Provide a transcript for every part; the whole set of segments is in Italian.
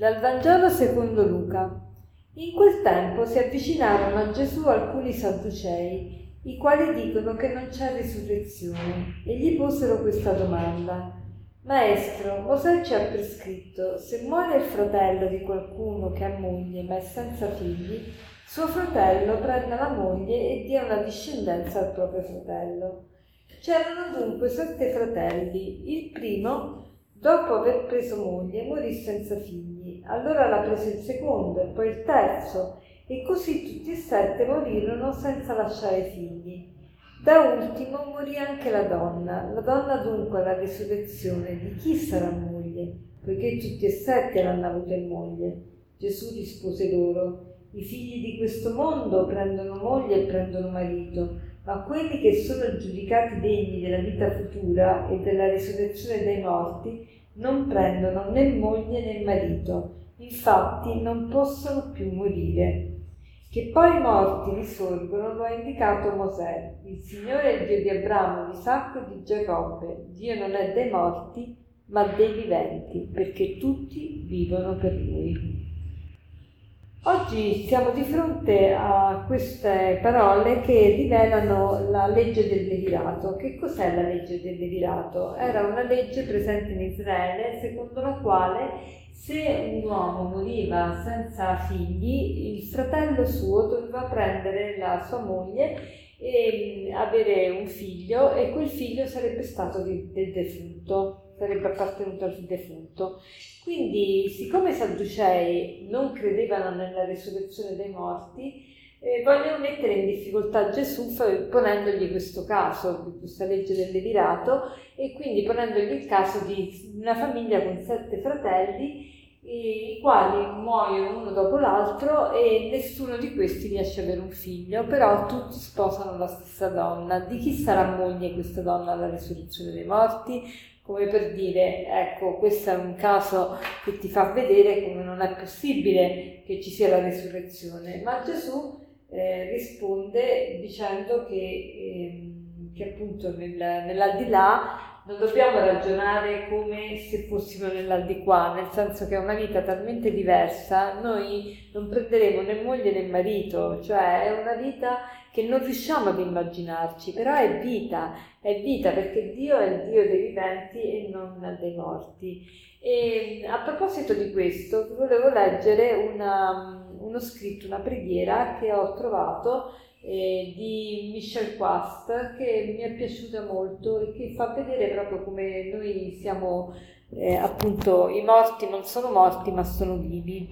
Dal Vangelo secondo Luca. In quel tempo si avvicinarono a Gesù alcuni sadducei, i quali dicono che non c'è risurrezione, e gli posero questa domanda. Maestro, Mosè ci ha prescritto, se muore il fratello di qualcuno che ha moglie ma è senza figli, suo fratello prenda la moglie e dia una discendenza al proprio fratello. C'erano dunque sette fratelli. Il primo, dopo aver preso moglie, morì senza figli allora la prese il secondo e poi il terzo, e così tutti e sette morirono senza lasciare figli. Da ultimo morì anche la donna. La donna dunque alla risurrezione di chi sarà moglie? Poiché tutti e sette l'hanno avuta in moglie. Gesù rispose loro, i figli di questo mondo prendono moglie e prendono marito, ma quelli che sono giudicati degni della vita futura e della risurrezione dei morti non prendono né moglie né marito, infatti non possono più morire. Che poi i morti risorgono lo ha indicato Mosè. Il Signore è il Dio di Abramo, di Isacco e di Giacobbe. Dio non è dei morti, ma dei viventi, perché tutti vivono per Lui. Oggi siamo di fronte a queste parole che rivelano la legge del levirato. Che cos'è la legge del levirato? Era una legge presente in Israele secondo la quale se un uomo moriva senza figli, il fratello suo doveva prendere la sua moglie e mm, avere un figlio e quel figlio sarebbe stato del defunto, sarebbe appartenuto al defunto. Quindi, siccome i Sadducei non credevano nella risurrezione dei morti, eh, vogliono mettere in difficoltà Gesù ponendogli questo caso, questa legge del levirato, e quindi ponendogli il caso di una famiglia con sette fratelli i quali muoiono uno dopo l'altro e nessuno di questi riesce ad avere un figlio, però tutti sposano la stessa donna. Di chi sarà moglie questa donna alla risurrezione dei morti? Come per dire, ecco, questo è un caso che ti fa vedere come non è possibile che ci sia la risurrezione. Ma Gesù eh, risponde dicendo che, eh, che appunto nel, nell'aldilà non dobbiamo ragionare come se fossimo nell'aldilà, nel senso che è una vita talmente diversa, noi non prenderemo né moglie né marito, cioè è una vita che non riusciamo ad immaginarci, però è vita, è vita perché Dio è il Dio dei viventi e non dei morti. E a proposito di questo, volevo leggere una, uno scritto, una preghiera che ho trovato eh, di Michel Quast che mi è piaciuta molto e che fa vedere proprio come noi siamo eh, appunto i morti non sono morti ma sono vivi.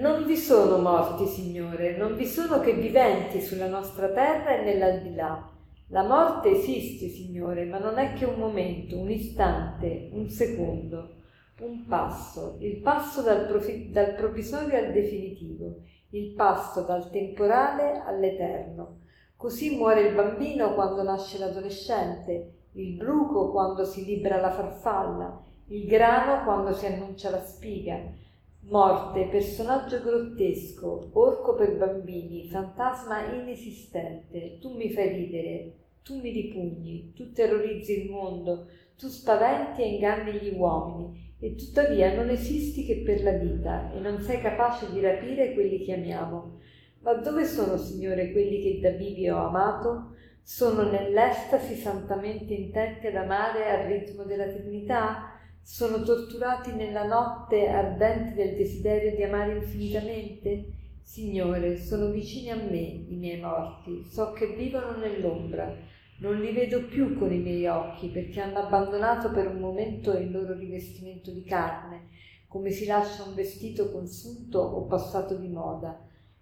Non vi sono morti, Signore, non vi sono che viventi sulla nostra terra e nell'aldilà. La morte esiste, Signore, ma non è che un momento, un istante, un secondo, un passo, il passo dal, profi- dal provvisorio al definitivo il passo dal temporale all'eterno. Così muore il bambino quando nasce l'adolescente, il bruco quando si libera la farfalla, il grano quando si annuncia la spiga. Morte, personaggio grottesco, orco per bambini, fantasma inesistente, tu mi fai ridere, tu mi ripugni, tu terrorizzi il mondo, tu spaventi e inganni gli uomini, e tuttavia non esisti che per la vita e non sei capace di rapire quelli che amiamo. Ma dove sono, Signore, quelli che da vivi ho amato? Sono nell'estasi santamente intenti ad amare al ritmo della Trinità? Sono torturati nella notte ardente del desiderio di amare infinitamente? Signore, sono vicini a me i miei morti, so che vivono nell'ombra non li vedo più con i miei occhi perché hanno abbandonato per un momento il loro rivestimento di carne, come si lascia un vestito consunto o passato di moda.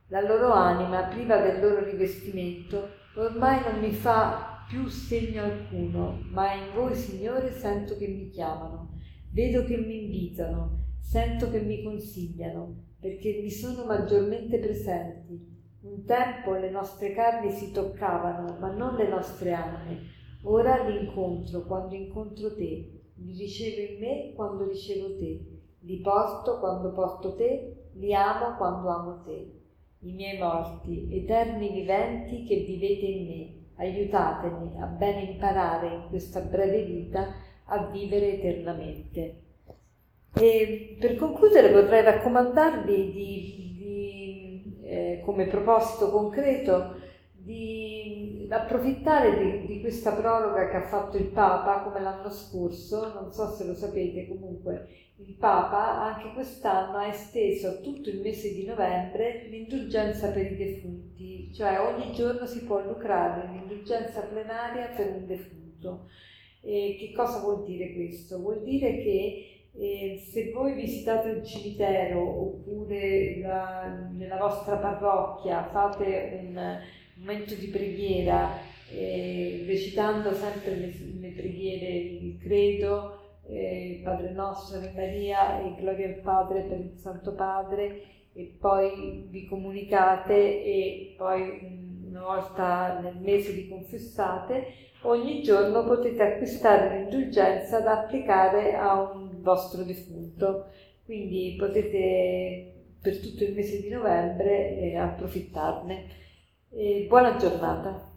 La loro anima, priva del loro rivestimento, ormai non mi fa più segno alcuno, ma in voi, Signore, sento che mi chiamano, vedo che mi invitano, sento che mi consigliano, perché mi sono maggiormente presenti un tempo le nostre carni si toccavano, ma non le nostre anime. Ora li incontro quando incontro te, li ricevo in me quando ricevo te, li porto quando porto te, li amo quando amo te. I miei morti, eterni viventi che vivete in me, aiutatemi a bene imparare in questa breve vita a vivere eternamente. E per concludere vorrei raccomandarvi di, di, eh, come proposito concreto di approfittare di, di, questa proroga che ha fatto il Papa come l'anno scorso, non so se lo sapete, comunque il Papa anche quest'anno ha esteso a tutto il mese di novembre l'indulgenza per i defunti, cioè ogni giorno si può lucrare l'indulgenza plenaria per un defunto. E che cosa vuol dire questo? Vuol dire che eh, se voi visitate un cimitero oppure la, nella vostra parrocchia fate un momento di preghiera eh, recitando sempre le, le, preghiere, il credo, eh, Padre nostro e Maria e gloria al Padre per il Santo Padre e poi vi comunicate e poi una volta nel mese vi confessate ogni giorno potete acquistare l'indulgenza da applicare a un vostro defunto. Quindi potete per tutto il mese di novembre eh, approfittarne. E buona giornata.